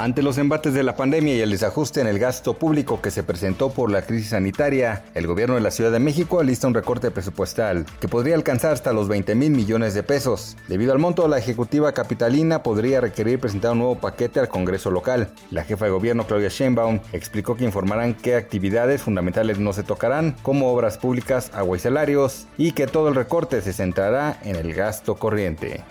Ante los embates de la pandemia y el desajuste en el gasto público que se presentó por la crisis sanitaria, el gobierno de la Ciudad de México alista un recorte presupuestal que podría alcanzar hasta los 20 mil millones de pesos. Debido al monto, la ejecutiva capitalina podría requerir presentar un nuevo paquete al Congreso local. La jefa de gobierno, Claudia Sheinbaum, explicó que informarán qué actividades fundamentales no se tocarán, como obras públicas, agua y salarios, y que todo el recorte se centrará en el gasto corriente.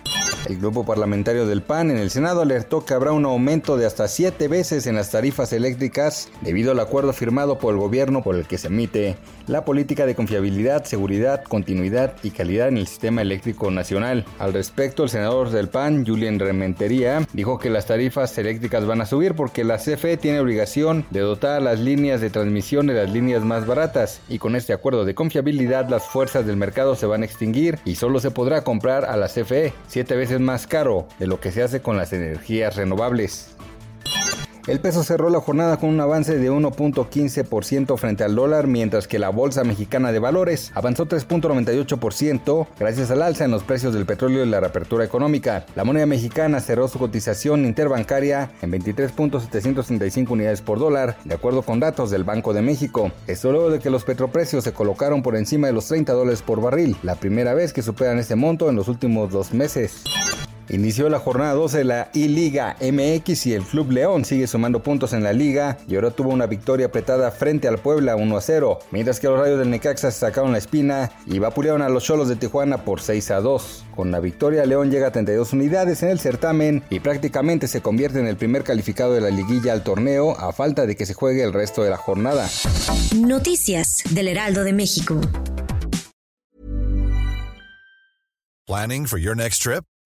El grupo parlamentario del PAN en el Senado alertó que habrá un aumento de hasta siete veces en las tarifas eléctricas debido al acuerdo firmado por el gobierno por el que se emite la política de confiabilidad, seguridad, continuidad y calidad en el sistema eléctrico nacional. Al respecto, el senador del PAN, Julien Rementería, dijo que las tarifas eléctricas van a subir porque la CFE tiene obligación de dotar a las líneas de transmisión de las líneas más baratas y con este acuerdo de confiabilidad las fuerzas del mercado se van a extinguir y solo se podrá comprar a la CFE siete veces es más caro de lo que se hace con las energías renovables. El peso cerró la jornada con un avance de 1.15% frente al dólar, mientras que la Bolsa Mexicana de Valores avanzó 3.98% gracias al alza en los precios del petróleo y la reapertura económica. La moneda mexicana cerró su cotización interbancaria en 23.735 unidades por dólar, de acuerdo con datos del Banco de México. Esto luego de que los petroprecios se colocaron por encima de los 30 dólares por barril, la primera vez que superan este monto en los últimos dos meses. Inició la jornada 12 de la I-Liga MX y el Club León sigue sumando puntos en la liga y ahora tuvo una victoria apretada frente al Puebla 1 a 0, mientras que los Rayos del Necaxa se sacaron la espina y vapulearon a los Cholos de Tijuana por 6 a 2. Con la victoria León llega a 32 unidades en el certamen y prácticamente se convierte en el primer calificado de la liguilla al torneo a falta de que se juegue el resto de la jornada. Noticias del Heraldo de México. Planning for your next trip?